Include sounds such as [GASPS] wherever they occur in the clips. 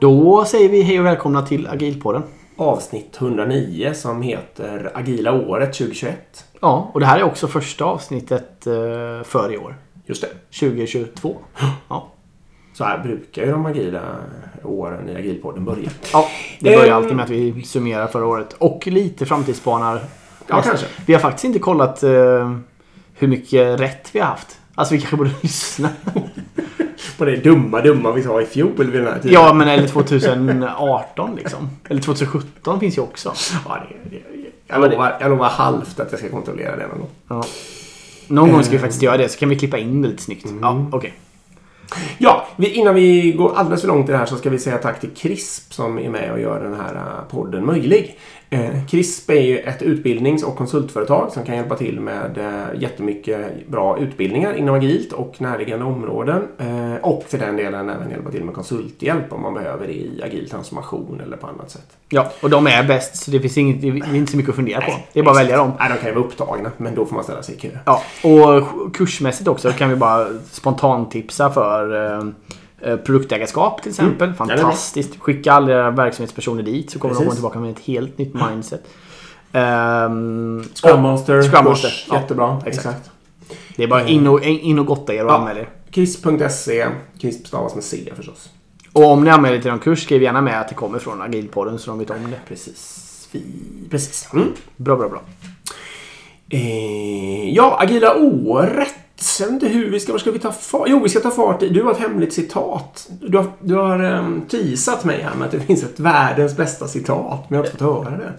Då säger vi hej och välkomna till Agilpodden. Avsnitt 109 som heter Agila året 2021. Ja, och det här är också första avsnittet eh, för i år. Just det. 2022. Ja. Så här brukar ju de agila åren i Agilpodden börja. ja det börjar Ehm. alltid med att vi summerar förra året. Och lite framtidsspanar. Ja, kanske. Vi har faktiskt inte kollat eh, hur mycket rätt vi har haft. Alltså vi kanske borde [LAUGHS] lyssna. På det dumma, dumma vi sa i fjol vid den här tiden. Ja, men eller 2018 liksom. Eller 2017 finns ju också. Ja, det, det, jag, lovar, jag lovar halvt att jag ska kontrollera det någon gång. Ja. Någon gång ska vi faktiskt göra det, så kan vi klippa in det lite snyggt. Ja, okej. Ja, vi, innan vi går alldeles för långt i det här så ska vi säga tack till CRISP som är med och gör den här eh, podden möjlig. Eh, CRISP är ju ett utbildnings och konsultföretag som kan hjälpa till med eh, jättemycket bra utbildningar inom agilt och närliggande områden. Eh, och för den delen även hjälpa till med konsulthjälp om man behöver det i agil transformation eller på annat sätt. Ja, och de är bäst, så det finns inget, det är inte så mycket att fundera på. Det är bara att välja dem. Nej, de kan ju vara upptagna, men då får man ställa sig i kö. Ja, och kursmässigt också kan vi bara spontantipsa för produktägarskap till exempel. Mm. Ja. Fantastiskt. Skicka alla era verksamhetspersoner dit så kommer de Precis. komma tillbaka med ett helt nytt mindset. Ehm, Scrum Master, Scrum Master, ja. jättebra. Exakt. Exakt. det är bara in och, in och gotta er och Ja. anmäl er. CRISP.se, CRISP stavas med C förstås. Och om ni anmäler er till någon kurs, skriv gärna med att det kommer från Agilpodden så de vet om det. Precis. Precis. Mm. Bra, bra, bra. Eh, ja, agila året. Vet inte hur vi ska... Var ska vi ta fart? Jo, vi ska ta fart i... Du har ett hemligt citat. Du har, du har um, teasat mig här med att det finns ett världens bästa citat. Men jag har inte fått höra det.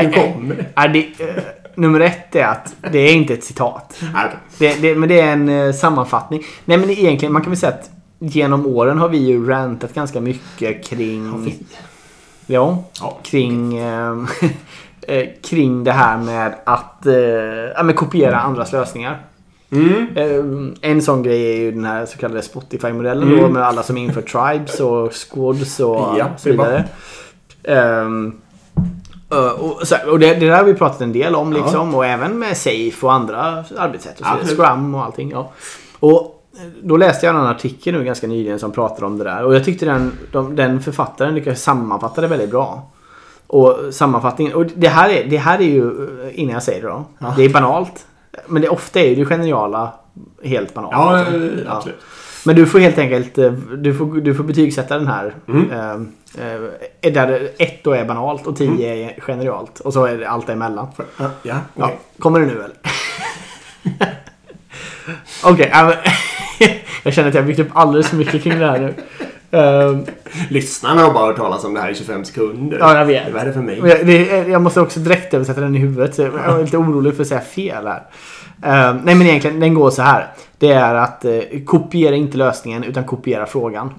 Hur kommer det? Nej, det eh, nummer ett är att det är inte ett citat. [LAUGHS] Det, det, men det är en eh, sammanfattning. Nej men egentligen, man kan väl säga att genom åren har vi ju rantat ganska mycket kring... Ja. Ja. Kring... [LAUGHS] Eh, kring det här med att eh, ja, kopiera andras lösningar. Mm. Eh, en sån grej är ju den här så kallade Spotify-modellen då Mm. med alla som inför tribes och squads och Ja, så vidare. Ehm, eh, och, så, och det, det där har vi pratat en del om liksom och även med Safe och andra arbetssätt. Och så. Scrum och allting. Ja. Och då läste jag en artikel nu ganska nyligen som pratade om det där och jag tyckte den, de, den författaren lyckades sammanfatta det väldigt bra. Och sammanfattningen, och det här är, det här är ju, eh, innan jag säger det då, det är banalt. Men det ofta är ju det geniala helt banalt. Ja, eh, Ja. absolut. Men du får helt enkelt eh, du får, du får betygsätta den här. Mm. Eh, eh, där ett då är banalt och tio är genialt. Och så är det allt däremellan. Ja, ja, Ja, okej. kommer det nu eller? [LAUGHS] Okej, ja, men- [LAUGHS] jag känner att jag byggt upp alldeles för mycket kring det här nu. Eh, Lyssnarna har bara hört talas om det här i 25 sekunder. Ja, jag vet. Det är värre för mig. Jag, det, jag måste också direkt översätta den i huvudet. Så jag är lite orolig för att säga fel här. Eh, nej men egentligen, den går så här. Det är att eh, kopiera inte lösningen utan kopiera frågan.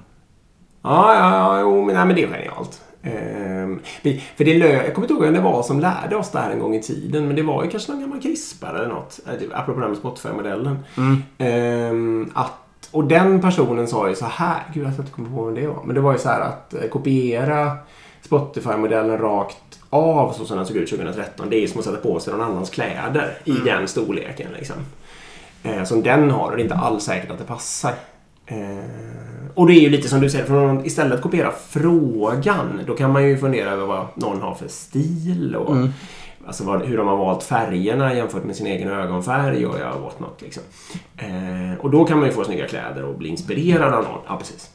Ja, ja, ja jo, men, nej, men det är genialt. Ehm, vi, för det lö- jag kommer inte ihåg vem det var som lärde oss det här en gång i tiden. Men det var ju kanske någon gammal krispare eller något. eh, Apropå det här med Spotify-modellen. Ehm, att, och den personen sa ju så här. Gud, jag inte kommer ihåg vem det var. Men det var ju så här att eh, kopiera Spotify-modellen rakt av så som den såg ut 2013. Det är ju som att sätta på sig någon annans kläder i den storleken. Liksom. Eh, som den har och det är inte alls säkert att det passar. Eh, och det är ju lite som du säger, för man istället kopiera frågan, då kan man ju fundera över vad någon har för stil och alltså vad, hur de har valt färgerna jämfört med sin egen ögonfärg och ja, what not, liksom. eh, Och då kan man ju få snygga kläder och bli inspirerad av någon. Ja, precis.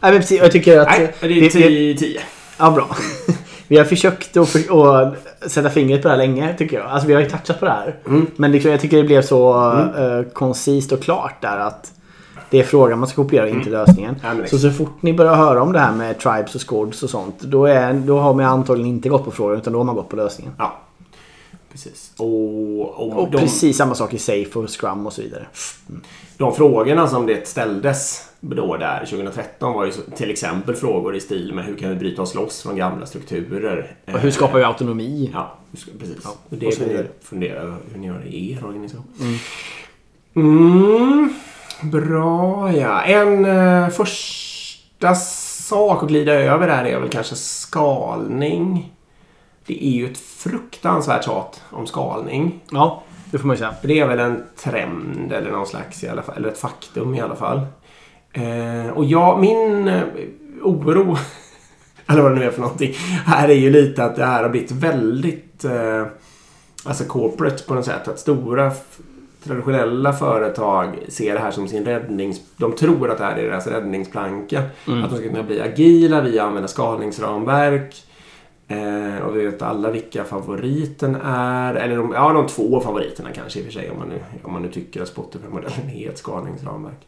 Nej, men precis, jag tycker att... Nej, det är 10 10. Ja, bra. [LAUGHS] Vi har försökt att, för, att sätta fingret på det här länge, tycker jag. Alltså, vi har ju touchat på det här. Men liksom, jag tycker det blev så eh, koncist och klart där att det är frågan man ska kopiera och inte lösningen. Ja, så så fort ni börjar höra om det här med tribes och squads och sånt, då, är, då har man antagligen inte gått på frågan utan då har man gått på lösningen. Ja, precis. Och, och, Och de, precis samma sak i Safe och Scrum och så vidare. de frågorna som det ställdes då där 2013 var ju till exempel frågor i stil med hur kan vi bryta oss loss från gamla strukturer? Och hur skapar vi autonomi? Ja, precis. Ja, och det och vidare. jag fundera över hur ni gör i er organisation. Mm. Bra ja. En eh, första sak att glida över där är väl kanske skalning. Det är ju ett fruktansvärt tjat om skalning. Ja, det får man säga. Det är väl en trend eller någon slags i alla fall, eller ett faktum i alla fall. Eh, och jag, min eh, oro, [LAUGHS] eller vad det nu är för någonting, här är ju lite att det här har blivit väldigt eh, alltså corporate på något sätt. Att stora traditionella företag ser det här som sin räddnings... De tror att det här är deras räddningsplanka. Att de ska kunna bli agila via att använda skalningsramverk. Eh, och vi vet alla vilka favoriten är. Eller de, ja, de två favoriterna kanske i och för sig. Om man nu, om man nu tycker att Spotify-modellen är ett skalningsramverk.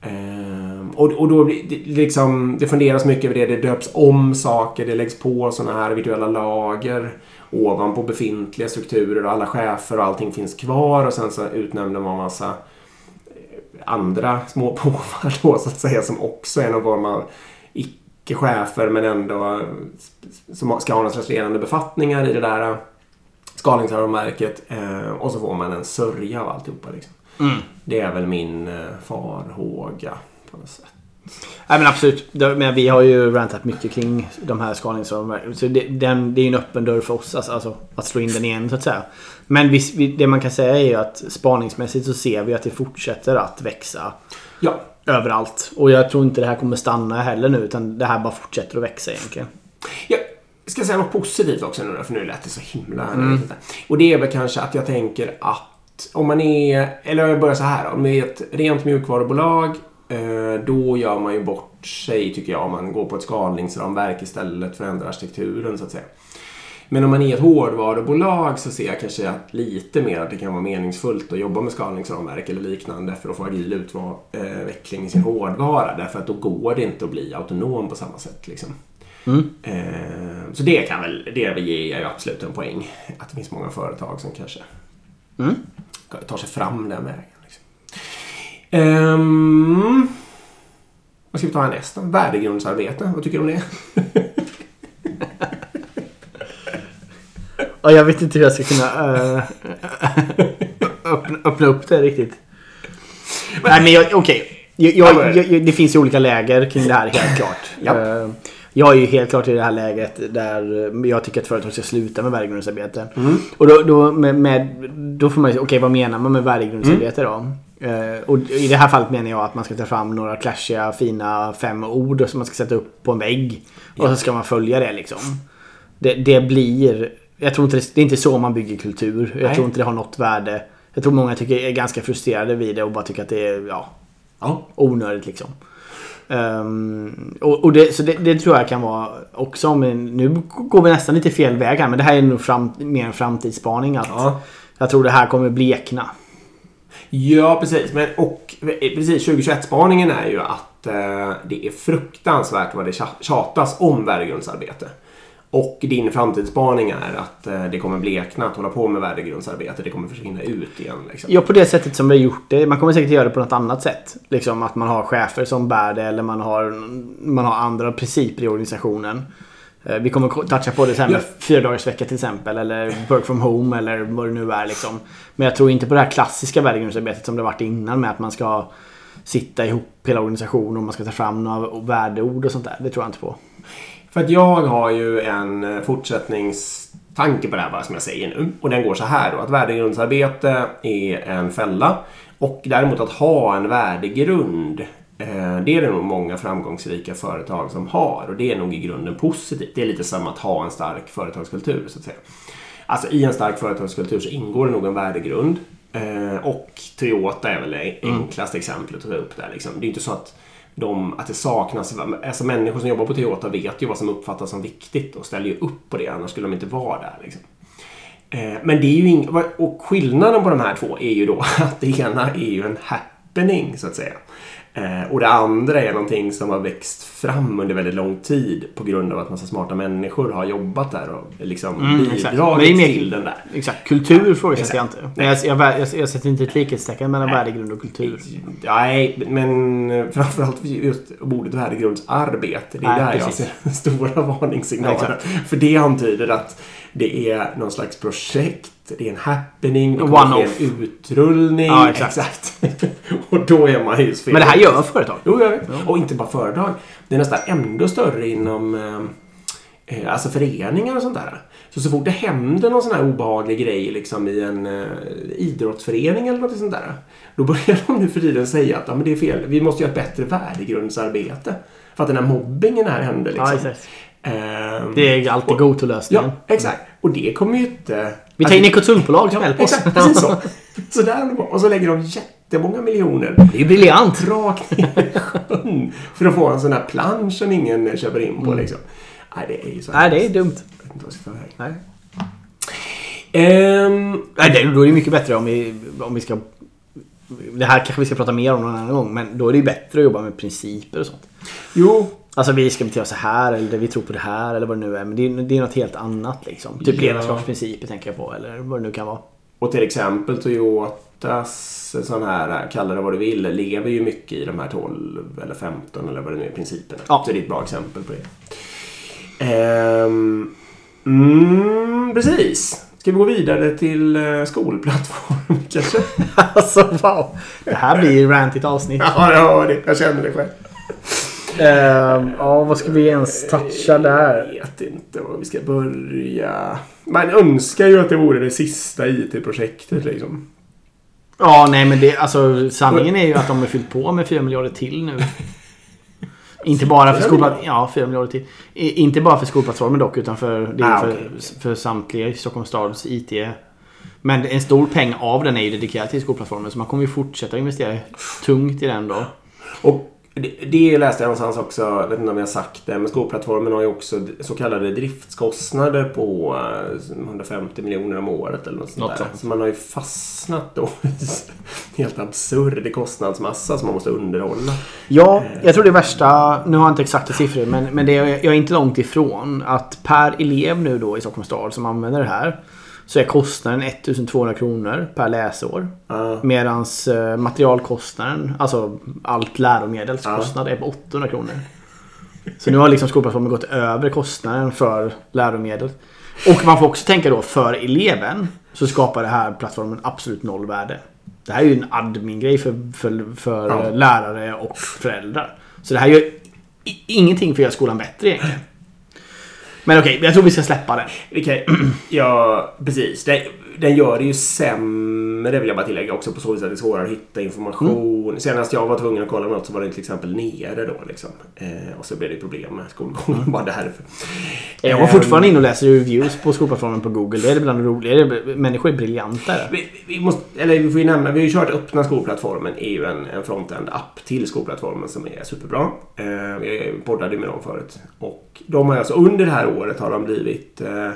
Ehm, och, och då blir det, liksom, det funderas mycket över det. Det döps om saker. Det läggs på sådana här virtuella lager ovanpå befintliga strukturer och alla chefer och allting finns kvar. Och sen så utnämner man massa eh, andra små [LAUGHS] påvar då så att säga som också är någon form av icke-chefer men ändå som ska ha någon slags ledande befattningar i det där skalningsramverket. Eh, och så får man en sörja av alltihopa. Liksom. Det är väl min eh, farhåga på något sätt. Nej men absolut. Men vi har ju rantat mycket kring de här skalningsramverken. Så det, den, det är ju en öppen dörr för oss. Alltså, alltså att slå in den igen så att säga. Men vi, det man kan säga är ju att spaningsmässigt så ser vi att det fortsätter att växa Ja, överallt. Och jag tror inte det här kommer stanna heller nu. Utan det här bara fortsätter att växa egentligen. Jag ska säga något positivt också nu för nu lät det så himla... inte. Och det är väl kanske att jag tänker att om man är... Eller jag börjar så här då. Med ett rent mjukvarubolag eh, då gör man ju bort sig tycker jag om man går på ett skalningsramverk istället för att ändra arkitekturen så att säga. Men om man är ett hårdvarubolag så ser jag kanske att lite mer att det kan vara meningsfullt att jobba med skalningsramverk eller liknande för att få agil utveckling i sin hårdvara. Därför att då går det inte att bli autonom på samma sätt. Liksom. Eh, Så det kan väl, det ger jag absolut en poäng. Att det finns många företag som kanske tar sig fram den vägen. Liksom. Ehm, vad ska vi ta härnäst då? Värdegrundsarbete, vad tycker du om det? [LAUGHS] Och jag vet inte hur jag ska kunna eh, öppna, öppna upp det riktigt. Nej men jag, okej. Jag, jag, jag, det finns ju olika läger kring det här helt klart. [CLEARS THROAT] Ja. Eh, Jag är ju helt klart i det här läget där jag tycker att företag ska sluta med värdegrundsarbete. Och då, då, med, med, då får man ju okej vad menar man med värdegrundsarbete då? Eh, och i det här fallet menar jag att man ska ta fram några clashiga fina fem ord som man ska sätta upp på en vägg. Och så ska man följa det liksom. Det, det blir... Jag tror inte det, det är inte så man bygger kultur. Jag Nej. tror inte det har något värde. Jag tror många tycker, är ganska frustrerade vid det och bara tycker att det är ja, Ja. onödigt liksom. Ehm, och och det, så det, det tror jag kan vara också. Men nu går vi nästan lite fel väg här. Men det här är nog fram, mer en framtidsspaning. Att Ja. Jag tror det här kommer blekna. Ja, precis. Men, och precis, 2021-spaningen är ju att eh, det är fruktansvärt vad det tja- tjatas om värdegrundsarbete. Och din framtidsspaning är att eh, det kommer blekna att hålla på med värdegrundsarbete. Det kommer försvinna ut igen. Liksom. Ja, på det sättet som vi har gjort det. Man kommer säkert göra det på något annat sätt. Liksom att man har chefer som bär det eller man har, man har andra principer i organisationen. Eh, Vi kommer ko- toucha på det sen med Ja. fyra dagars vecka till exempel. Eller work from home eller vad det nu är. Liksom. Men jag tror inte på det här klassiska värdegrundsarbetet som det varit innan med att man ska sitta ihop hela organisationen och man ska ta fram några värdeord och sånt där. Det tror jag inte på. För att jag har ju en eh, fortsättningstanke på det här bara som jag säger nu. Och den går så här då. Att värdegrundsarbete är en fälla. Och däremot att ha en värdegrund. Eh, det är det nog många framgångsrika företag som har. Och det är nog i grunden positivt. Det är lite som att ha en stark företagskultur så att säga. Alltså i en stark företagskultur så ingår det nog en värdegrund. Eh, och Toyota är väl det enklaste exemplet att ta upp där. Liksom. Det är inte så att de, att det saknas, alltså människor som jobbar på Toyota vet ju vad som uppfattas som viktigt och ställer ju upp på det, annars skulle de inte vara där. Liksom. Eh, men det är ju ing- och skillnaden på de här två är ju då [LAUGHS] att det ena är ju en happening så att säga. Eh, Och det andra är någonting som har växt fram under väldigt lång tid på grund av att massa smarta människor har jobbat där och liksom Mm, bidragit mer- till den där. Exakt. Kultur frågasätter jag inte. Men jag, jag, jag, jag sätter inte ett likhetstecken mellan värdegrund och kultur. Nej, men framförallt just ordet värdegrundsarbete. Det är Nej, där jag precis. ser den [LAUGHS] stora varningssignalen. Exakt. För det antyder att det är någon slags projekt, det är en happening, det One kommer ske off. en utrullning. Ja, [LAUGHS] exakt. [LAUGHS] och då är man ju fel. Men det här gör företag. Jo, jag vet. Och inte bara företag. Det är nästan ändå större inom eh, eh, alltså föreningar och sånt där. Så så fort det händer någon sån här obehaglig grej liksom i en eh, idrottsförening eller något sånt där. Då börjar de nu för tiden säga att ja, men det är fel. Vi måste göra ett bättre värdegrundsarbete. För att den här mobbingen här hände liksom. Ja, exakt. Ehm, Det är alltid och- go-to-lösningen. Ja, exakt. Och det kommer ju inte... Vi tar in ett konsultbolag som hjälper oss. exakt. Precis så. [LAUGHS] så där bara. Och så lägger de jättemånga miljoner Det är briljant. rakt ner i sjön för att få en sån här plansch som ingen köper in på liksom. Nej, det är ju så. Mm. Nej, det är dumt. Jag vet inte vad jag ska ta vägen. Nej. Ehm, Nej, det, då är det mycket bättre om vi, om vi ska... Det här kanske vi ska prata mer om någon annan gång, men då är det ju bättre att jobba med principer och sånt. jo, Alltså vi ska bete oss så här eller vi tror på det här eller vad det nu är. Men det är, det är något helt annat liksom. Typ Ja. ledarskapsprinciper tänker jag på eller vad det nu kan vara. och till exempel Toyotas sån här, kalla det vad du vill, lever ju mycket i de här 12 eller 15 eller vad det nu är principerna. Ja. Så det är ett bra exempel på det. Ehm, mm, precis. Ska vi gå vidare till eh, skolplattform [LAUGHS] kanske? alltså wow. Det här blir rantigt avsnitt. Ja, hör det. Jag känner det själv. Ehm, ja, vad ska vi ens toucha Jag där? vet inte var vi ska börja. Man önskar ju att det vore det sista IT-projektet liksom. Ja, nej men det, alltså sanningen är ju att de har fyllt på med 4 miljarder till nu. Inte bara för skolplattformen. Ja, 4 miljarder till. I, inte bara för skolplattformen dock, utan för, det är Ah, för, okej. för samtliga i Stockholms stads IT. Men en stor peng av den är ju dedikerad till skolplattformen. Så man kommer ju fortsätta investera tungt i den då. Och det, det läste jag någonstans också, jag vet inte om jag har sagt det, men skolplattformen har ju också så kallade driftskostnader på eh, 150 miljoner om året eller något sånt Något där. sånt. Så man har ju fastnat då i en helt absurd kostnadsmassa som man måste underhålla. Ja, jag tror det värsta, nu har jag inte exakta siffror, men, men det är, jag är inte långt ifrån att per elev nu då i Stockholms stad som använder det här så är kostnaden 1200 kronor per läsår. Ja. Medans eh, materialkostnaden, alltså allt läromedelskostnad är på 800 kronor. Så nu har liksom skolplattformen gått över kostnaden för läromedel. Och man får också tänka då för eleven så skapar det här plattformen absolut noll värde. Det här är ju en admin-grej för, för, för Ja. lärare och föräldrar. Så det här gör ingenting för att göra skolan bättre egentligen. Men okej, jag tror vi ska släppa den. Okej, [CLEARS THROAT] ja precis. Den, den gör det ju sämre vill jag bara tillägga också på så vis att det är svårare att hitta information. Senast jag var tvungen att kolla något så var den till exempel nere då liksom. Eh, och så blev det problem med skolgången [LAUGHS] bara därför. Jag var Ehm, fortfarande inne och läser reviews på skolplattformen på Google. Det är bland det roliga. Människor är briljanta där. Vi, vi, måste, eller vi får ju nämna, vi har ju kört öppna skolplattformen är ju en, en frontend-app till skolplattformen som är superbra. Eh, vi poddade med dem förut. Och de har alltså under det här året har de blivit eh,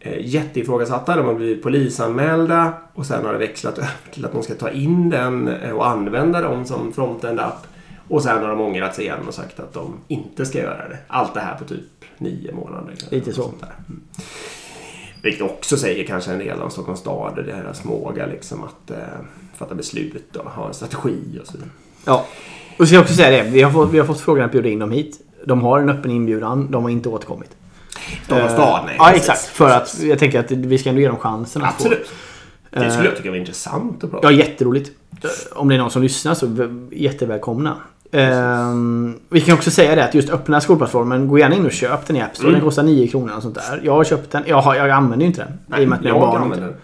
eh, jätteifrågasatta. De har blivit polisanmälda och sen har det växlat över till att de ska ta in den eh, och använda dem som frontend-app. Och sen har de ångrat sig igen och sagt att de inte ska göra det. Allt det här på typ nio månader. Lite så. Sånt där. Mm. Vilket också säger kanske en del om Stockholms stad och deras förmåga liksom att eh, fatta beslut och ha en strategi och så vidare. Ja. Och så ska jag också säga det. Vi har fått, vi har fått frågan att bjuda in dem hit. De har en öppen inbjudan. De har inte återkommit. Stockholms Eh, stad, nej. Ja, exakt. För att jag tänker att vi ska ändå ge dem chansen att få. Absolut. Det Eh, skulle jag tycka var intressant att prata Ja, jätteroligt. Om det är någon som lyssnar så jättevälkomna. Ehm, vi kan också säga det att just öppna skolplattformen, gå gärna in och köp den i App Store. Mm. Den kostar 9 kronor och sånt där. Jag har köpt den. Jag, har, jag använder ju inte den. Nej, I och med att mina jag barn inte... den.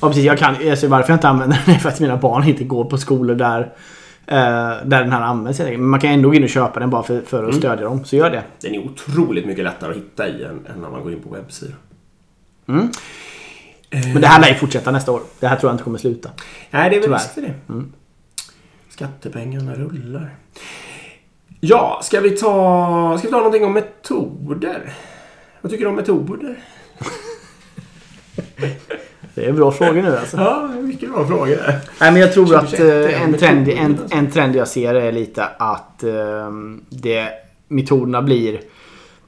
Ja, precis. Jag kan, alltså, varför jag inte använder den är för att mina barn inte går på skolor där, där den här används. helt enkelt. Men man kan ändå gå in och köpa den bara för, för Mm. att stödja dem. Så gör det. Den är otroligt mycket lättare att hitta i än, än när man går in på webbsidor. Mm. Eh, Men det här lär ju fortsätta nästa år. Det här tror jag inte kommer sluta. Nej, det är väl risk för det. Mm. Skattepengarna rullar. Ja, ska vi ta, ska vi ta någonting om metoder? Vad tycker du om metoder? [LAUGHS] Det är bra frågor nu alltså. [LAUGHS] Ja, mycket bra frågor. Nej men jag tror att 2021 är eh, en, trend, en, alltså. en trend jag ser är lite att eh, det, metoderna blir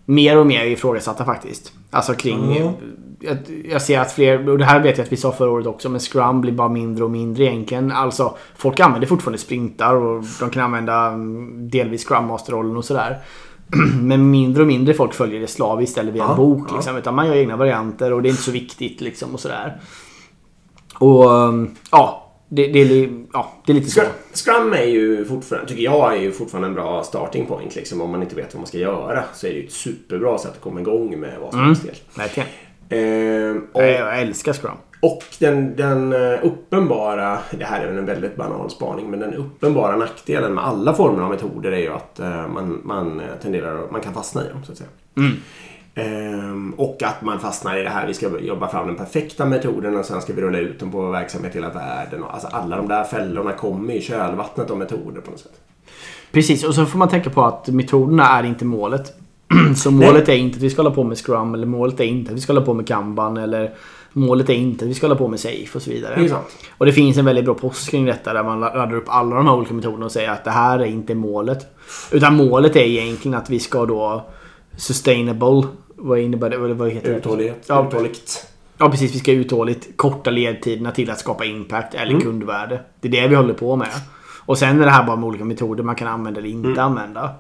mer och mer ifrågasatta faktiskt. Alltså kring... Ja. Jag, jag ser att fler, och det här vet jag att vi sa förra året också, men Scrum blir bara mindre och mindre egentligen. Alltså folk använder fortfarande sprintar och de kan använda mm, delvis Scrum Master-rollen och sådär. [CLEARS THROAT] Men mindre och mindre folk följer det slaviskt eller via Ja, en bok. ja. Liksom, utan man gör egna varianter och det är inte så viktigt liksom och sådär. Och um, ja, det, det, är, ja, det är lite så. Scrum, är ju fortfarande, tycker jag, är ju fortfarande en bra starting point. Liksom. Om man inte vet vad man ska göra så är det ju ett superbra sätt att komma igång med vad som Mm. helst. helt. Verkligen. Ehm, och, Jag, jag älskar Scrum. och den, den eh, uppenbara, det här är väl en väldigt banal spaning, men den uppenbara nackdelen med alla former av metoder är ju att eh, man, man eh, tenderar man kan fastna i dem så att säga. Ehm, och att man fastnar i det här, vi ska jobba fram den perfekta metoden och sen ska vi rulla ut den på verksamhet i hela världen. Alltså alla de där fällorna kommer i kölvattnet av metoder på något sätt. Precis, och så får man tänka på att metoderna är inte målet. [CLEARS THROAT] Så målet är inte att vi ska hålla på med Scrum eller målet är inte att vi ska hålla på med Kanban eller målet är inte att vi ska hålla på med Safe och så vidare. Det. Och det finns en väldigt bra post kring detta där man laddar upp alla de här olika metoderna och säger att det här är inte målet. Utan målet är egentligen att vi ska då sustainable. Vad innebär det? Vad heter det? Uthållighet, Ja. uthålligt. Ja precis, vi ska uthålligt korta ledtiderna till att skapa impact eller Mm. kundvärde. Det är det vi håller på med. Och sen är det här bara med olika metoder man kan använda eller inte Mm. använda.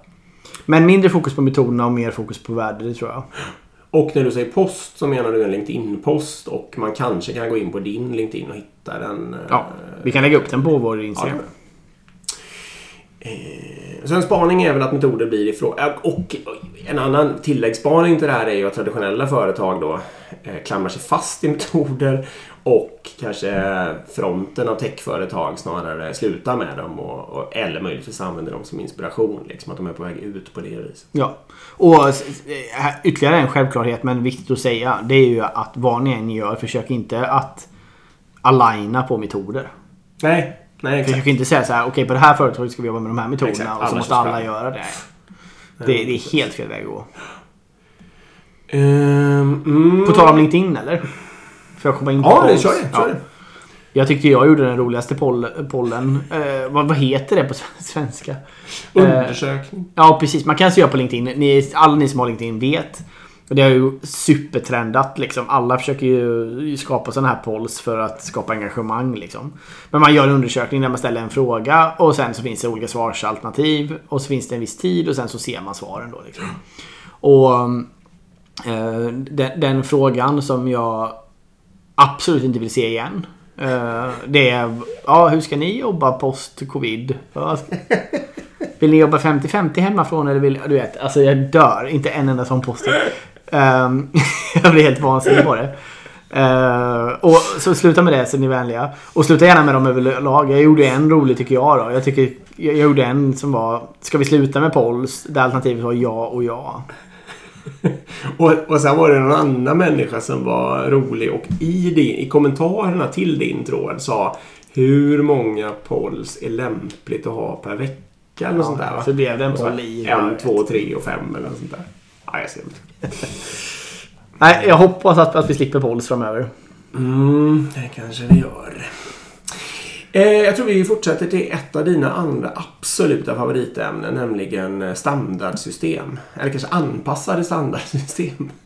Men mindre fokus på metoderna och mer fokus på värde, det tror jag. Och när du säger post så menar du en LinkedIn-post och man kanske kan gå in på din LinkedIn och hitta den. eh, Ja, vi kan lägga upp den på vår Ja, Instagram. bra. Eh, Så en spaning är väl att metoder blir ifrån... eh, Och en annan tilläggsspaning till det här är ju att traditionella företag då klamrar sig fast i metoder och kanske fronten av techföretag snarare slutar med dem och, och, eller möjligtvis använder dem som inspiration. Liksom, att de är på väg ut på det viset. Ja. Och ytterligare en självklarhet, men viktigt att säga. Det är ju att vad ni än gör, försök inte att aligna på metoder. Nej, nej exakt. Försök inte säga så här, okej på det här företaget ska vi jobba med de här metoderna Exakt, och så måste alla göra det. Det, det är helt fel väg att gå. Ehm, mm. På tal om LinkedIn eller? Får jag komma in på Ja, det, kör det. Kör Ja. det. Jag tyckte jag gjorde den roligaste poll, pollen. Eh, vad, vad heter det på [LAUGHS] svenska? Eh, Undersökning. Ja, precis. Man kan se göra på LinkedIn. Ni, alla ni som har LinkedIn vet. Och det har ju supertrendat liksom. Alla försöker ju skapa sådana här polls för att skapa engagemang liksom. Men man gör en undersökning där man ställer en fråga och sen så finns det olika svarsalternativ. Och så finns det en viss tid och sen så ser man svaren då liksom. Och eh, den, den frågan som jag absolut inte vill se igen. Eh, det är, ja hur ska ni jobba post-covid? Alltså, vill ni jobba 50-50 hemifrån eller vill... Du vet, alltså jag dör. Inte en enda sån post. Ehm, [LAUGHS] jag blir helt vansinnig på det. Uh, och så sluta med det så är ni vänliga. Och sluta gärna med dem överlag. Jag gjorde en rolig tycker jag då. Jag tycker jag gjorde en som var Ska vi sluta med polls? Där alternativet var ja och ja. [LAUGHS] Och, och sen var det någon annan människa som var rolig och i, din, i kommentarerna till din tråd sa Hur många polls är lämpligt att ha per vecka? Eller något sånt där va? Så blev det en poll i. En, två, tre och fem eller något sånt där. Ja, jag ser. [LAUGHS] Nej, jag hoppas att, att vi slipper polls framöver. Mm, det kanske vi gör. Eh, jag tror vi fortsätter till ett av dina andra absoluta favoritämnen, nämligen eh, standardsystem. Eller kanske anpassade standardsystem. [LAUGHS]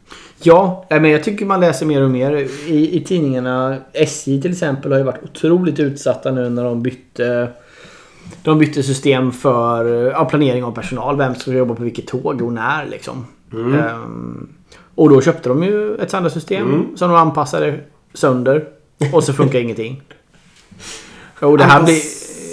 Ja, nej, men jag tycker man läser mer och mer i, i tidningarna. SJ till exempel har ju varit otroligt utsatta nu när de bytte de bytte system för ja, planering av personal. Vem ska jobba på vilket tåg och när liksom. Ehm, och då köpte de ju ett standardsystem som de anpassade sönder. Och så funkar [LAUGHS] ingenting. Och det här blir...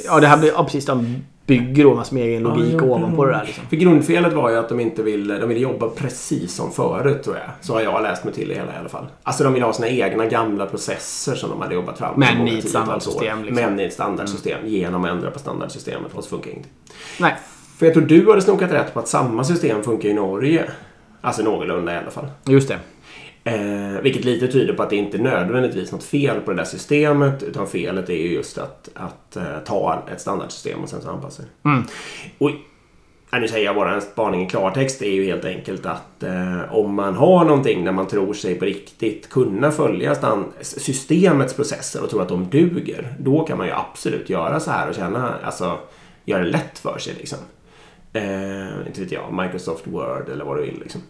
Ja, det här blir... Ja, precis. De bygger då massor med egen logik Ja, ovanpå det där liksom. För grundfelet var ju att de inte ville, de ville jobba precis som förut tror jag. Så har jag läst mig till det hela i alla fall. Alltså de ville ha sina egna gamla processer som de hade jobbat fram. Men i ett standardsystem, liksom. Men i ett standardsystem. Genom att ändra på standardsystemet och så funkar ingenting. Nej. För jag tror du hade snokat rätt på att samma system funkar i Norge. Alltså någorlunda i alla fall. Just det. Eh, vilket lite tyder på att det inte är nödvändigtvis något fel på det där systemet. Utan felet är ju just att, att eh, ta ett standardsystem och sen så anpassa det. Mm. Och, nu säger jag bara en spaning i klartext. Det är ju helt enkelt att eh, om man har någonting där man tror sig på riktigt kunna följa systemets processer och tror att de duger. Då kan man ju absolut göra så här och känna, alltså göra det lätt för sig liksom. Eh, inte vet jag, Microsoft Word eller vad du vill. Liksom.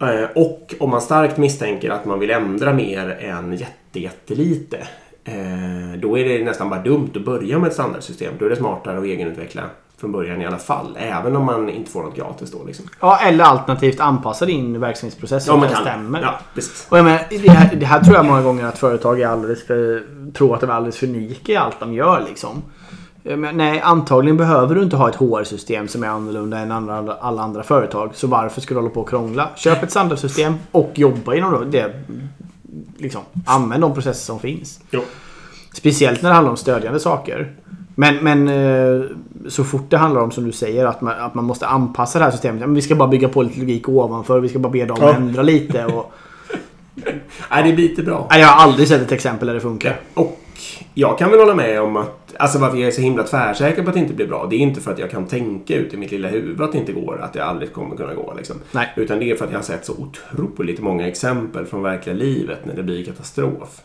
Eh, och om man starkt misstänker att man vill ändra mer än jätte, jättelite. Eh, då är det nästan bara dumt att börja med ett standardsystem. Då är det smartare att egenutveckla från början i alla fall. Även om man inte får något gratis då. Liksom. Ja, eller alternativt anpassa din verksamhetsprocess så Ja, att den stämmer. Ja, precis. Och jag menar, det, här, det här tror jag många gånger att företag är alldeles för, tror att de är alldeles för unika i allt de gör. Liksom. Men nej, antagligen behöver du inte ha ett HR-system som är annorlunda än andra, alla andra företag. Så varför ska du hålla på och krångla? Köp ett standardsystem och jobba inom det liksom, använd de processer som finns. Jo. Speciellt när det handlar om stödjande saker. Men, men eh, så fort det handlar om som du säger att man, att man måste anpassa det här systemet. Men vi ska bara bygga på lite logik ovanför. Vi ska bara be dem Ja. ändra lite. Och, [LAUGHS] Nej, det blir inte bra. nej, jag har aldrig sett ett exempel där det funkar. Och jag kan väl hålla med om att, alltså varför jag är så himla tvärsäker på att det inte blir bra. Det är inte för att jag kan tänka ut i mitt lilla huvud att det inte går, att det aldrig kommer kunna gå. Liksom. Nej. Utan det är för att jag har sett så otroligt många exempel från verkliga livet när det blir katastrof.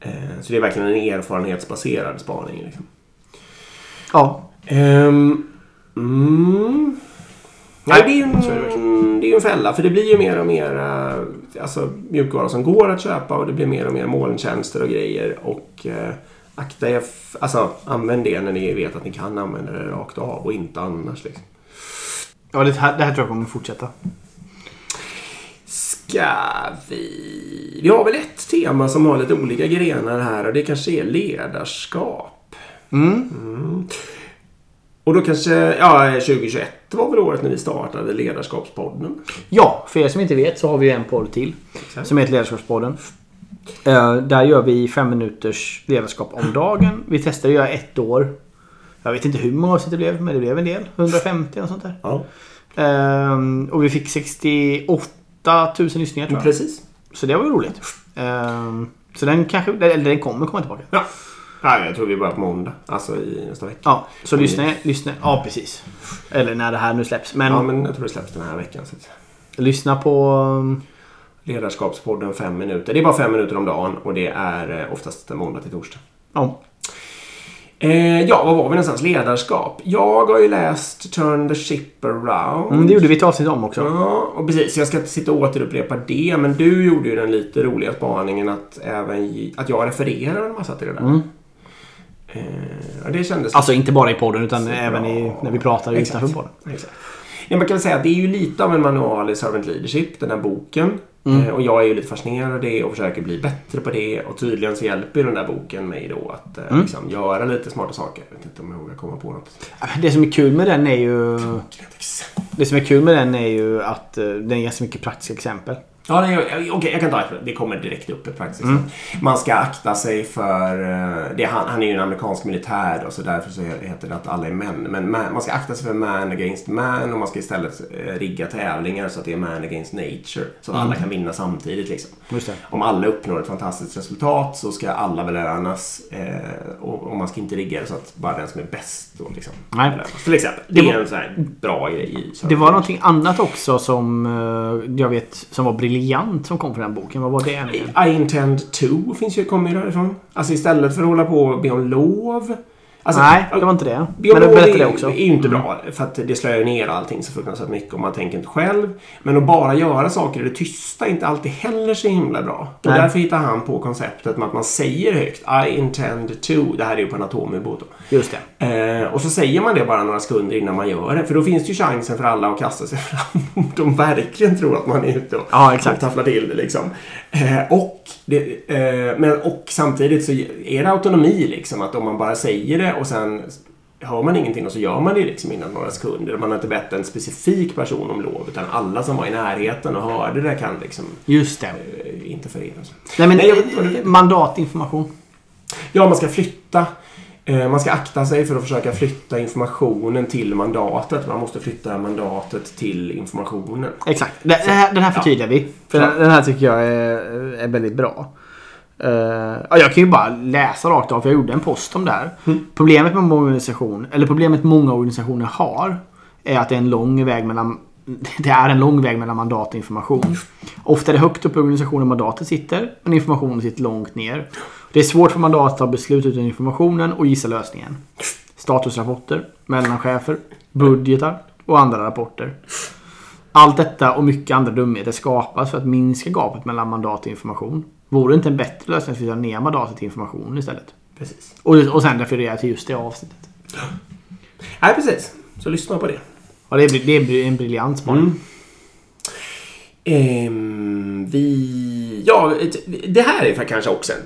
Eh, Så det är verkligen en erfarenhetsbaserad spaning. Liksom. Ja, Ehm, mm. Nej, det är ju det är ju en fälla. För det blir ju mer och mer eh, alltså, mjukvara som går att köpa och det blir mer och mer molntjänster och grejer. Och eh, akta er, alltså använd det när ni vet att ni kan använda det rakt av och inte annars. Liksom. ja det, här, det här tror jag kommer fortsätta. Ska vi... Vi har väl ett tema som har lite olika grenar här och det kanske är ledarskap. Mm. Och då kanske, ja 2021 var väl året när vi startade Ledarskapspodden. Ja, för er som inte vet så har vi en podd till. Exakt. Som heter Ledarskapspodden. Eh, där gör vi fem minuters ledarskap om dagen. Vi testade att göra ett år. Jag vet inte hur många avsnitt det blev, men det blev en del. 150 och sånt där. Ja, Ehm, och vi fick 68 000 lyssningar tror jag. precis. Så det var ju roligt. Ehm, så den kanske, eller den kommer komma tillbaka. Ja. Ja, jag tror vi börjar på måndag. Alltså i nästa vecka. Ja, så lyssna, lyssna. Ja, precis. Eller när det här nu släpps. Men Ja, men jag tror det släpps den här veckan. Så lyssna på... um, Ledarskapspodden fem minuter. Det är bara fem minuter om dagen och det är eh, oftast måndag till torsdag. Ja, Eh, ja, var var vi någonstans? Ledarskap. Jag har ju läst Turn the Ship Around. mm, det gjorde vi ett avsnitt om också. Ja, och precis. Jag ska inte sitta och återupprepa det, men du gjorde ju den lite roliga spaningen att, även, att jag refererar en massa till det där. Mm. Eh, det kändes... Alltså inte bara i podden utan även i, när vi pratar Exakt. utanför podden. Exakt. Ja, man kan säga att det är ju lite av en manual i Servant Leadership, den här boken. Mm. Eh, och jag är ju lite fascinerad av det och försöker bli bättre på det. Och tydligen så hjälper den där boken mig då att eh, Mm. liksom, göra lite smarta saker. Jag vet inte om jag vågar komma på något. Det som är kul med den är ju... Det som är kul med den är ju att eh, den ger så mycket praktiska exempel. Ja, okej, jag kan ta ett. Det kommer direkt upp ett praktiskt Mm. Man ska akta sig för... eh, Det, han, han är ju en amerikansk militär och så därför så heter det att alla är män. Men man, man ska akta sig för man against man och man ska istället eh, rigga tävlingar så att det är man against nature. Så att alla kan vinna samtidigt liksom. Om alla uppnår ett fantastiskt resultat så ska alla belönas. Eh, och, och man ska inte rigga det så att bara den som är bäst då liksom Nej. belönas. Till exempel. Det, Det är var- en sån här bra grej i Det var någonting annat också som eh, jag vet som var briljant som kom från den boken. Vad var det? I intend to finns ju, kommer ju därifrån. Alltså istället för att hålla på och be om lov. Alltså, Nej, det var inte det. Om Men du berättade det också. är ju inte bra. För att det slöar ner allting så fruktansvärt mycket och man tänker inte själv. Men att bara göra saker i det tysta är inte alltid heller så himla bra. Och Nej. därför hittar han på konceptet med att man säger högt I intend to. Det här är ju på anatomibot då. Just det. Eh, och så säger man det bara några sekunder innan man gör det. För då finns det ju chansen för alla att kasta sig [LAUGHS] fram. De verkligen tror att man är ute och, Ja, exakt. och tafflar till det liksom. Eh, och, det, eh, men, och samtidigt så är det autonomi liksom. Att om man bara säger det och sen hör man ingenting och så gör man det liksom innan några sekunder. Man har inte bett en specifik person om lov. Utan alla som var i närheten och hörde det kan liksom Just det. eh, interfereras. Nej men Nej, jag inte eh, mandatinformation. Ja, man ska flytta. Eh, Man ska akta sig för att försöka flytta informationen till mandatet. Man måste flytta mandatet till informationen. Exakt. Den här, den här förtydligar vi. För Ja. den här tycker jag är, är väldigt bra. Ja, jag kan ju bara läsa rakt av för jag gjorde en post om det här. Mm. Problemet med många organisationer, eller problemet många organisationer har, är att det är en lång väg mellan [LAUGHS] det är en lång väg mellan mandat och information. Ofta är det högt upp i organisationen mandatet sitter, men informationen sitter långt ner. Det är svårt för mandatet att ta beslut utan informationen och gissa lösningen. Statusrapporter, mellanchefer, budgetar och andra rapporter. Allt detta och mycket andra dumheter skapas för att minska gapet mellan mandat och information. Vore det inte en bättre lösning att flytta ner mandatet till information istället? Precis. Och, och sen referera till just det avsnittet. [GASPS] Nej, precis. Så lyssna på det. Ja, det är, det är en briljant spaning. Mm. Ehm, vi... Ja, det här är för kanske också en...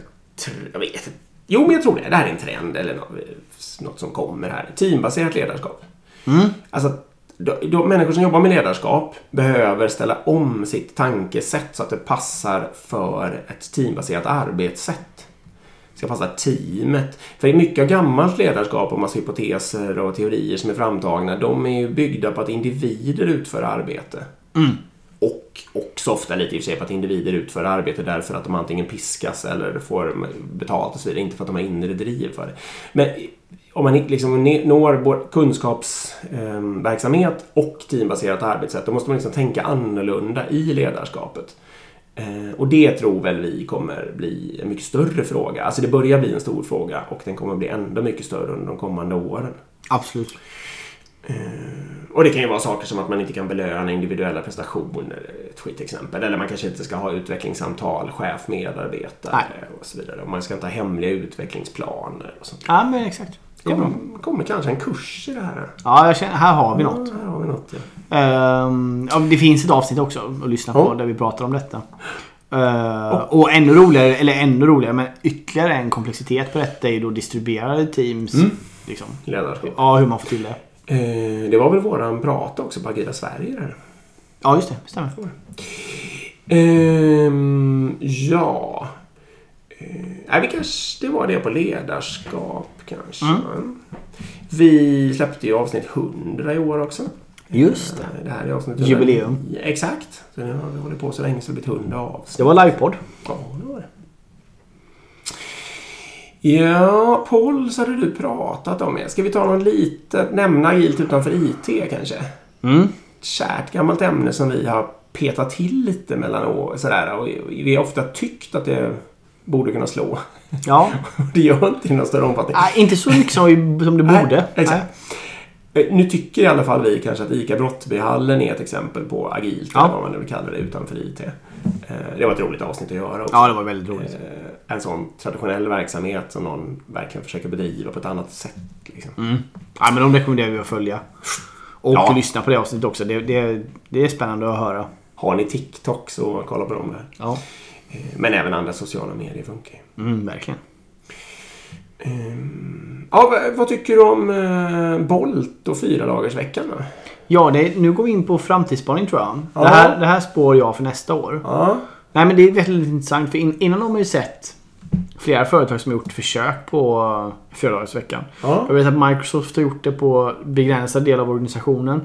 Jag vet. Jo, men jag tror det. Det här är en trend eller något, något som kommer här. Teambaserat ledarskap. Mm. Alltså, då, då, människor som jobbar med ledarskap behöver ställa om sitt tankesätt så att det passar för ett teambaserat arbetssätt. Det ska passa teamet. För i mycket av gammalt ledarskap, och massa hypoteser och teorier som är framtagna, de är ju byggda på att individer utför arbete. Och också ofta lite i och för sig på att individer utför arbete därför att de antingen piskas eller får betalt och så vidare. Inte för att de har inre driv för det. Men om man liksom når både kunskapsverksamhet och teambaserat arbetssätt då måste man liksom tänka annorlunda i ledarskapet. Eh, och det tror väl vi kommer bli en mycket större fråga. Alltså det börjar bli en stor fråga och den kommer bli ännu mycket större under de kommande åren. Absolut. Och det kan ju vara saker som att man inte kan belöna individuella prestationer, ett skitexempel. Eller man kanske inte ska ha utvecklingssamtal, chef, medarbetare Nej. och så vidare. Och man ska inte ha hemliga utvecklingsplaner och sånt. Ja, men exakt. Det. Kommer, kommer kanske en kurs i det här. Ja, jag känner, här har vi något. Ja, här har vi något. Ja. Ehm, ja, det finns ett avsnitt också att lyssna på Ja. där vi pratar om detta. Ehm, Och ännu roligare, eller ännu roligare, men ytterligare en komplexitet på detta är ju då distribuerade teams. Liksom. Ledarskap. Ja, hur man får till det. Eh, det var väl våran prata också på Agila Sverige där. Ja, just det. Stämmer. Ehm, ja. Eh, nej, vi kanske, det var det på ledarskap kanske. Vi släppte ju avsnitt 100 i år också. Just det. Eh, Det här är avsnitt Jubileum. Ja, Exakt. Så nu har vi hållit på så länge så det blir 100 avsnitt. Det var livepodd. Ja, det var det. Ja, Paul så hade du pratat om. Ska vi ta någon lite, nämna agilt utanför IT kanske? Mm. Ett kärt gammalt ämne som vi har petat till lite mellan år. Sådär, och vi har ofta tyckt att det borde kunna slå. Ja. [LAUGHS] Det gör inte i någon större omfattning. Nej, inte så mycket som, som det Nej, borde. exakt. Eh, Nu tycker i alla fall vi kanske att ICA Brottbyhallen är ett exempel på agilt, Ja. eller vad man nu vill kalla det, utanför IT. Eh, Det var ett roligt avsnitt att göra också. Ja, det var väldigt roligt. Eh, En sån traditionell verksamhet som någon verkligen försöker bedriva på ett annat sätt. Liksom. Mm. Ja, men de rekommenderar vi att följa. Och Ja. lyssna på det avsnittet också. Det, det, det är spännande att höra. Har ni TikTok så kolla på dem där. Ja. Men även andra sociala medier funkar ju. Mm, verkligen. Ja, vad, tycker du om eh, Bolt och fyra dagars veckan då? Ja, det, nu går vi in på framtidsspaning tror jag. Ja. Det, här, det här spår jag för nästa år. Ja, Nej, men det är väldigt intressant. För in, innan har man ju sett flera företag som har gjort försök på fyradagarsveckan. Ja. Jag vet att Microsoft har gjort det på begränsad del av organisationen.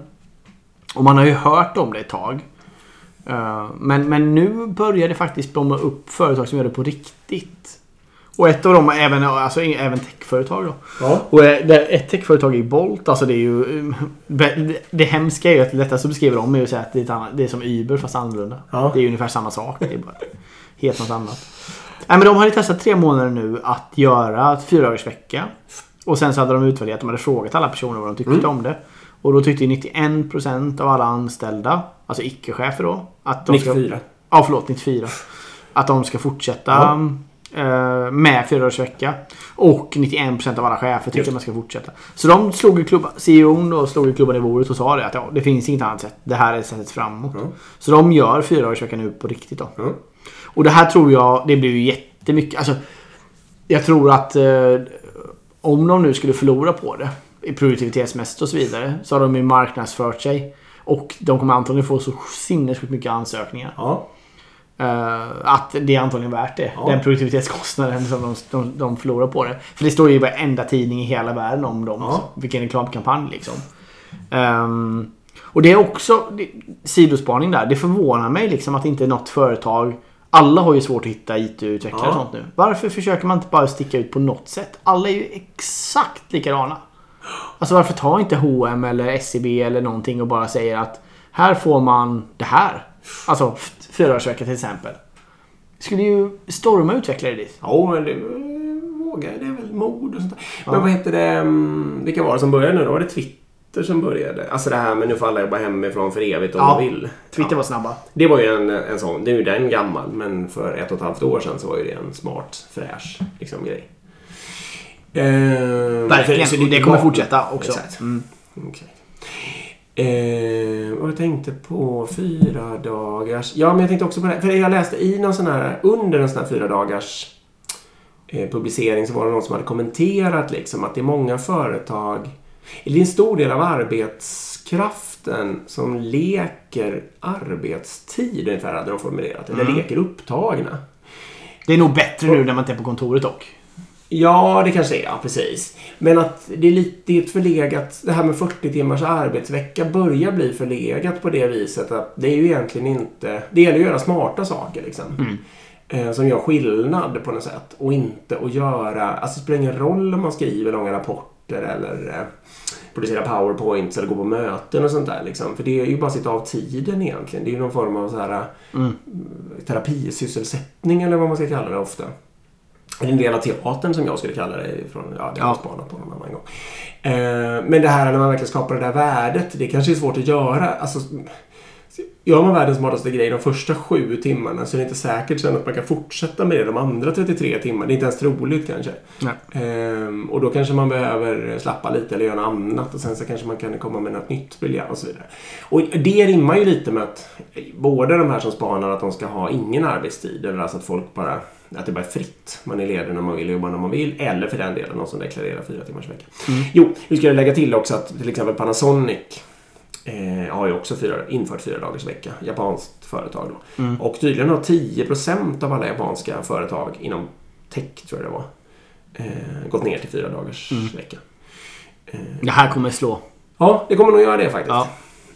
Och man har ju hört om det ett tag. Uh, men, men nu börjar det faktiskt blomma upp företag som gör det på riktigt. Och ett av dem är även, alltså, även techföretag då. ja. Och eh, ett techföretag är Bolt. Alltså det är ju... eh, Det, hemska är ju att det lättaste att beskriva dem är att säga att det är, annat, det är som Uber fast annorlunda. Ja. Det är ungefär samma sak. Det är bara helt något annat. Nej, men de hade testat tre månader nu att göra fyra dagars vecka. Och sen så hade de utvärderat. De hade frågat alla personer vad de tyckte Mm. om det. Och då tyckte 91% av alla anställda, alltså icke-chefer då, att de ska... 94. Ja, förlåt. 94. Att de ska fortsätta eh, med fyra dagars vecka. Och 91% av alla chefer tycker att man ska fortsätta. Så de slog i klubban, CEOn då slog i klubban i bordet och sa det att ja, det finns inget annat sätt. Det här är sättet framåt. Ja. Så de gör fyra dagars vecka nu på riktigt då. Ja. Och det här tror jag, det blir ju jättemycket. Alltså, jag tror att eh, om de nu skulle förlora på det i produktivitetsmässigt och så vidare så har de ju marknadsfört sig. Och de kommer antagligen få så sinnessjukt mycket ansökningar. Ja. Eh, att det är antagligen värt det. Ja. Den produktivitetskostnaden som de, de, de förlorar på det. För det står ju i varenda tidning i hela världen om dem. Ja. Vilken reklamkampanj liksom. Ehm, och det är också det, sidospaning där. Det förvånar mig liksom att inte något företag alla har ju svårt att hitta IT-utvecklare Ja. och sånt nu. Varför försöker man inte bara sticka ut på något sätt? Alla är ju exakt likadana. Alltså varför tar inte H&M eller SCB eller någonting och bara säger att här får man det här. Alltså f- fyradagarsvecka till exempel. Skulle ju storma utvecklare dit. Ja, men det vågar. Det är väl mod och sånt där. Men vad heter det? mm, Vilka var det som började nu då? Var det Twitter som började? Alltså det här med nu får alla jobba hemifrån för evigt om Ja. de vill. Twitter Ja. var snabba. Det var ju en, en sån. Nu är den gammal, men för ett och ett halvt år sedan så var ju det en smart, fräsch liksom, grej. Eh, Verkligen. så Och det kommer fortsätta också. Exakt. Mm. Okej. Eh, och jag tänkte på fyra dagars... Ja, men jag tänkte också på det här. För jag läste i någon sån här... Under en sån här fyra dagars eh, publicering så var det någon som hade kommenterat liksom att det är många företag Det är en stor del av arbetskraften som leker arbetstid ungefär hade de formulerat. Eller Mm. leker upptagna. Det är nog bättre nu när man inte är på kontoret dock. Ja, det kanske är. Ja, precis. Men att det är lite ett förlegat... Det här med 40 timmars arbetsvecka börjar bli förlegat på det viset att det är ju egentligen inte... Det gäller att göra smarta saker liksom. Mm. Eh, som gör skillnad på något sätt. Och inte att göra... Alltså det spelar ingen roll om man skriver långa rapporter eller eh, producerar powerpoints eller går på möten och sånt där. Liksom. För det är ju bara att sitta av tiden egentligen. Det är ju någon form av så här, Mm. terapisysselsättning eller vad man ska kalla det ofta. Eller en del av teatern som jag skulle kalla det. Från, ja, det har Ja. jag spanat på någon annan gång. Eh, men det här när man verkligen skapar det där värdet. Det kanske är svårt att göra. Alltså, gör man världens smartaste grej de första sju timmarna så är det inte säkert sen att man kan fortsätta med det de andra 33 timmarna. Det är inte ens troligt kanske. Ehm, och då kanske man behöver slappa lite eller göra något annat och sen så kanske man kan komma med något nytt briljant och så vidare. Och det rimmar ju lite med att både de här som spanar att de ska ha ingen arbetstid eller alltså att folk bara att det bara är fritt. Man är ledig när man vill och jobbar när man vill. Eller för den delen någon som deklarerar fyra timmars vecka. Jo, vi ska lägga till också att till exempel Panasonic eh, har ju också fyra, infört fyra dagars vecka. Japanskt företag då. Mm. Och tydligen har 10% av alla japanska företag inom tech, tror jag det var, eh, gått ner till fyra dagars Mm. vecka. Det här kommer slå. Ja, det kommer nog göra det faktiskt. Ja.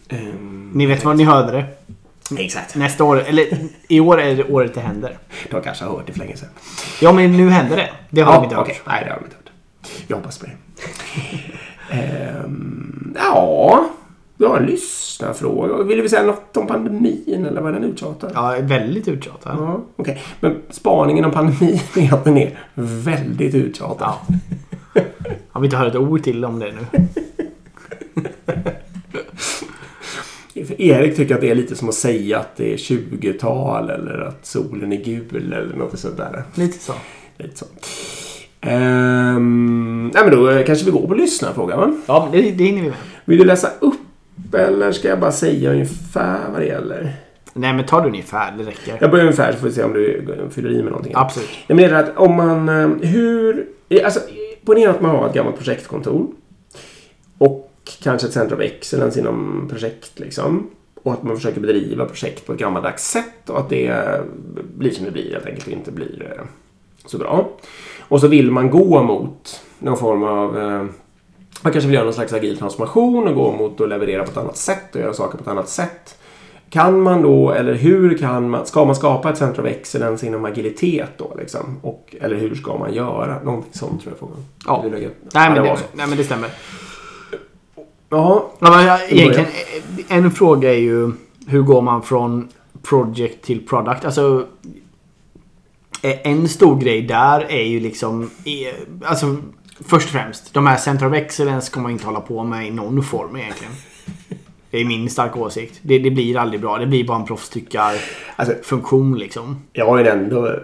Ehm, Ni vet var ni hörde det. Exakt. Nästa år, eller i år är det året det händer. De kanske har hört det för länge sedan. Ja, men nu händer det. Det har de inte hört. okej. Nej, det har de inte hört. Vi hoppas på det. [LAUGHS] Ehm, ja, vi har en lyssnarfråga. Vill vi säga något om pandemin eller vad är den uttjatar? Ja, väldigt uttjatad. Ja, okej. Men spaningen om pandemin [LAUGHS] är att den är väldigt uttjatad. Ja. Jag vill inte höra ett ord till om det nu. [LAUGHS] För Erik tycker att det är lite som att säga att det är 20-tal eller att solen är gul eller något sånt där. Lite så. Lite så. Ehm, nej men då kanske vi går på lyssnarfrågan va? Ja, det, det hinner vi med. Vill du läsa upp eller ska jag bara säga ungefär vad det gäller? Nej, men ta det ungefär. Det räcker. Jag börjar ungefär så får vi se om du fyller i med någonting. Absolut. Jag menar att om man... eh, Hur... Alltså, ponera att man har ett gammalt projektkontor. Och kanske ett center of excellence inom projekt liksom. Och att man försöker bedriva projekt på ett gammaldags sätt och att det blir som det blir helt enkelt och inte blir eh, så bra. Och så vill man gå mot någon form av... eh, Man kanske vill göra någon slags agil transformation och gå mot att leverera på ett annat sätt och göra saker på ett annat sätt. Kan man då, eller hur kan man, ska man skapa ett center of excellence inom agilitet då liksom? Och, eller hur ska man göra? Någonting sånt tror jag frågan. Ja. Nej, men det nej, men det stämmer. Ja, Ja, egentligen, en fråga är ju hur går man från project till product? Alltså eh, en stor grej där är ju liksom eh, Alltså först och främst De här Center of Excellence ska man inte hålla på med i någon form egentligen. Det är min starka åsikt. Det, det blir aldrig bra. Det blir bara en proffstyckar-funktion alltså liksom. jag har ju ändå...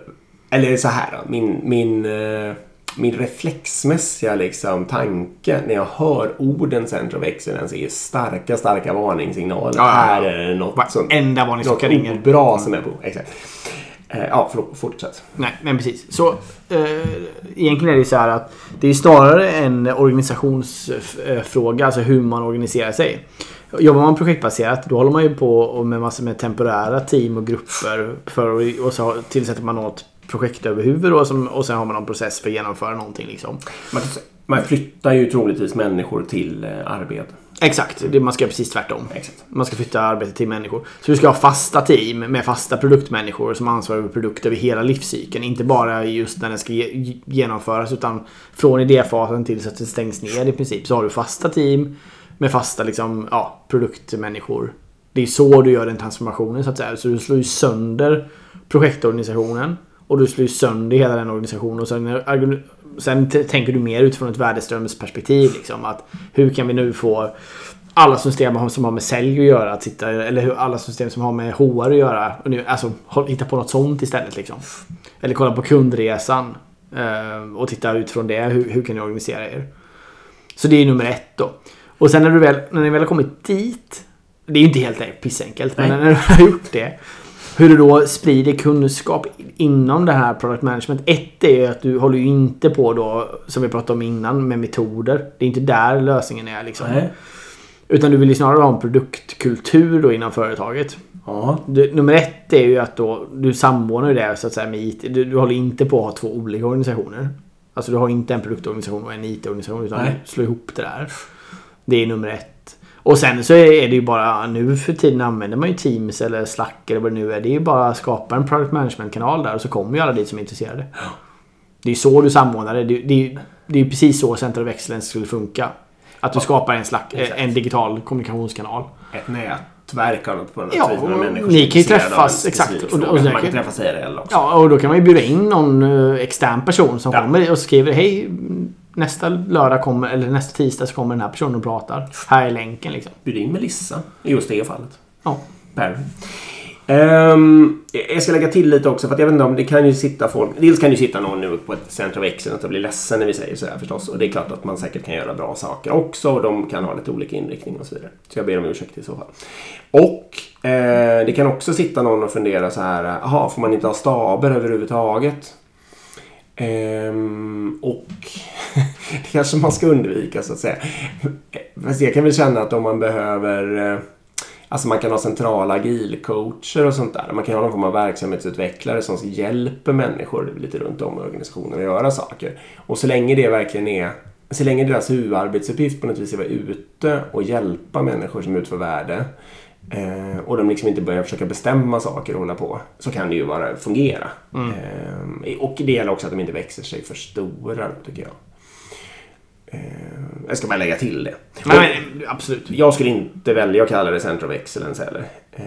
Eller så här då. Min, min, eh, min reflexmässiga liksom, tanke när jag hör orden Center of Excellence är starka, starka varningssignaler. Ja, ja, ja. Här är det något som... Något varningsklocka ringer. bra som är på. Exakt. Eh, ja, förlåt. Fortsätt. Nej, men precis. Så eh, egentligen är det ju så här att det är snarare en organisationsfråga, alltså hur man organiserar sig. Jobbar man projektbaserat då håller man ju på med massor med temporära team och grupper för, och så tillsätter man något projektöverhuvud och, som, och sen har man någon process för att genomföra någonting. Liksom. Man, man flyttar ju troligtvis människor till eh, arbete. Exakt, det, man ska göra precis tvärtom. Exakt. Man ska flytta arbetet till människor. Så du ska ha fasta team med fasta produktmänniskor som ansvarar över produkter över hela livscykeln. Inte bara just när den ska ge- genomföras utan från idéfasen till så att den stängs ner i princip. Så har du fasta team med fasta liksom, ja, produktmänniskor. Det är så du gör den transformationen så att säga. Så du slår ju sönder projektorganisationen. Och du slår ju sönder hela den organisationen. Och sen, sen tänker du mer utifrån ett värdeströmsperspektiv. Liksom, att hur kan vi nu få alla system som har med sälj att göra att sitta, eller hur alla system som har med HR att göra. Och nu, alltså hitta på något sånt istället liksom. Eller kolla på kundresan. eh, och titta utifrån det. Hur, hur kan ni organisera er? Så det är nummer ett då. Och sen när du väl, när ni väl har kommit dit. Det är ju inte helt pissenkelt. Men när du har gjort det. Hur du då sprider kunskap inom det här product management. Ett är att du håller ju inte på då, som vi pratade om innan, med metoder. Det är inte där lösningen är liksom. Nej. Utan du vill ju snarare ha en produktkultur då inom företaget. Ja. Du, nummer ett är ju att då, du samordnar det så att säga med IT. Du, du håller inte på att ha två olika organisationer. Alltså du har inte en produktorganisation och en IT-organisation utan Nej. du slår ihop det där. Det är nummer ett. Och sen så är det ju bara nu för tiden använder man ju Teams eller Slack eller vad det nu är. Det är ju bara att skapa en product management-kanal där och så kommer ju alla dit som är intresserade. Det är ju så du samordnar det. Det, är det är precis så Center of Excellence skulle funka. Att du skapar en, slack, Exakt. en digital kommunikationskanal. Ett nätverk av på något Ja, vis med och människor ni kan ju av träffas, exakt. Och- och så Man kan- träffas IRL också. Ja, och då kan man ju bjuda in någon eh, extern person som Ja. kommer och skriver Hej, nästa lördag kommer, eller nästa tisdag så kommer den här personen och pratar. Här är länken liksom. Bjud in Melissa i just det fallet. Ja. Per. Ehm, jag ska lägga till lite också för att jag vet inte om det kan ju sitta folk. Dels kan ju sitta någon nu på ett Center of Excellence och bli ledsen när vi säger så här förstås. Och det är klart att man säkert kan göra bra saker också och de kan ha lite olika inriktning och så vidare. Så jag ber om ursäkt i så fall. Och eh, det kan också sitta någon och fundera så här. Jaha, får man inte ha staber överhuvudtaget? Ehm, och det [LAUGHS] kanske man ska undvika så att säga. Fast jag kan väl känna att om man behöver eh, Alltså man kan ha centrala agilcoacher och sånt där. Man kan ha någon form av verksamhetsutvecklare som hjälper människor lite runt om i organisationen att göra saker. Och så länge det verkligen är så länge deras huvudarbetsuppgift på något vis är att vara ute och hjälpa människor som utför värde eh, och de liksom inte börjar försöka bestämma saker och hålla på så kan det ju bara fungera. Eh, och det gäller också att de inte växer sig för stora tycker jag. Eh, jag ska bara lägga till det. Men, men, absolut. Jag skulle inte välja att kalla det Center of Excellence heller. Eh,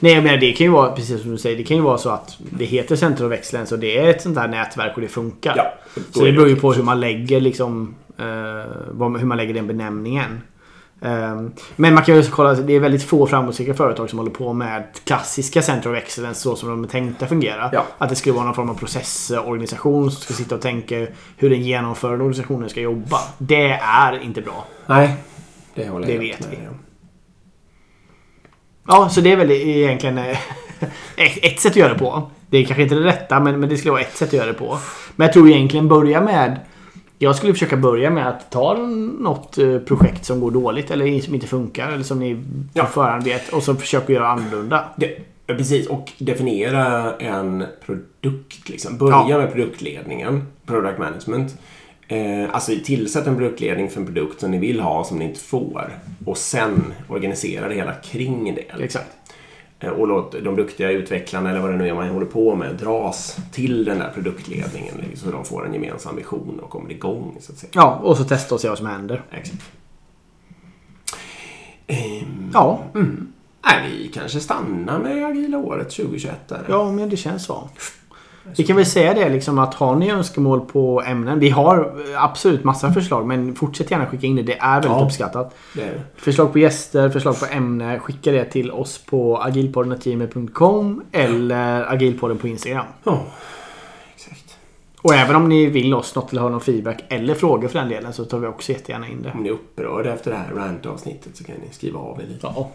Nej, menar det kan ju vara precis som du säger. Det kan ju vara så att det heter Center of Excellence och det är ett sånt där nätverk och det funkar. Ja, så det beror ju på hur man lägger liksom hur man lägger den benämningen. Ehm, Men man kan ju också kolla, det är väldigt få framgångsrika företag som håller på med klassiska Center of Excellence så som de är tänkta fungera. Ja. Att det skulle vara någon form av processorganisation som ska sitta och tänka hur den genomförande organisationen ska jobba. Det är inte bra. Nej, det håller Det jag vet helt vi. Ja, så det är väl egentligen eh, [LAUGHS] ett sätt att göra det på. Det är kanske inte det rätta, men det skulle vara ett sätt att göra det på. Men jag tror egentligen börja med... Jag skulle försöka börja med att ta något eh, projekt som går dåligt eller som inte funkar eller som ni på Ja. förhand vet och så försöka göra annorlunda. Det, precis, och definiera en produkt. Liksom. Börja Ja. med produktledningen, product management. Eh, alltså tillsätt en produktledning för en produkt som ni vill ha som ni inte får. Och sen organisera det hela kring det. Exakt. Eh, Och låt de duktiga utvecklarna eller vad det nu är man håller på med dras till den där produktledningen. liksom, Så de får en gemensam vision och kommer igång. Så att säga. Ja, och så testa och se vad som händer. Exakt. Ehm, Ja, Nej, vi kanske stannar med agila året 2021 där. ja men det känns så. Vi kan väl säga det liksom att har ni önskemål på ämnen. Vi har absolut massa förslag men fortsätt gärna skicka in det. Det är väldigt Ja. uppskattat. Det är det. Förslag på gäster, förslag på ämne. Skicka det till oss på agilpodden.gmail.com eller agilpodden på Instagram. Ja, exakt. Och även om ni vill oss något eller har någon feedback eller frågor för den delen så tar vi också jättegärna in det. Om ni är upprörda efter det här rant-avsnittet så kan ni skriva av er lite. Ja.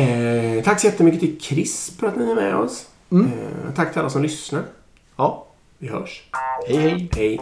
Eh, tack så jättemycket till Chris för att ni är med oss. Mm. Eh, tack till alla som lyssnar. Ja, vi hörs. Hej, hej. hej.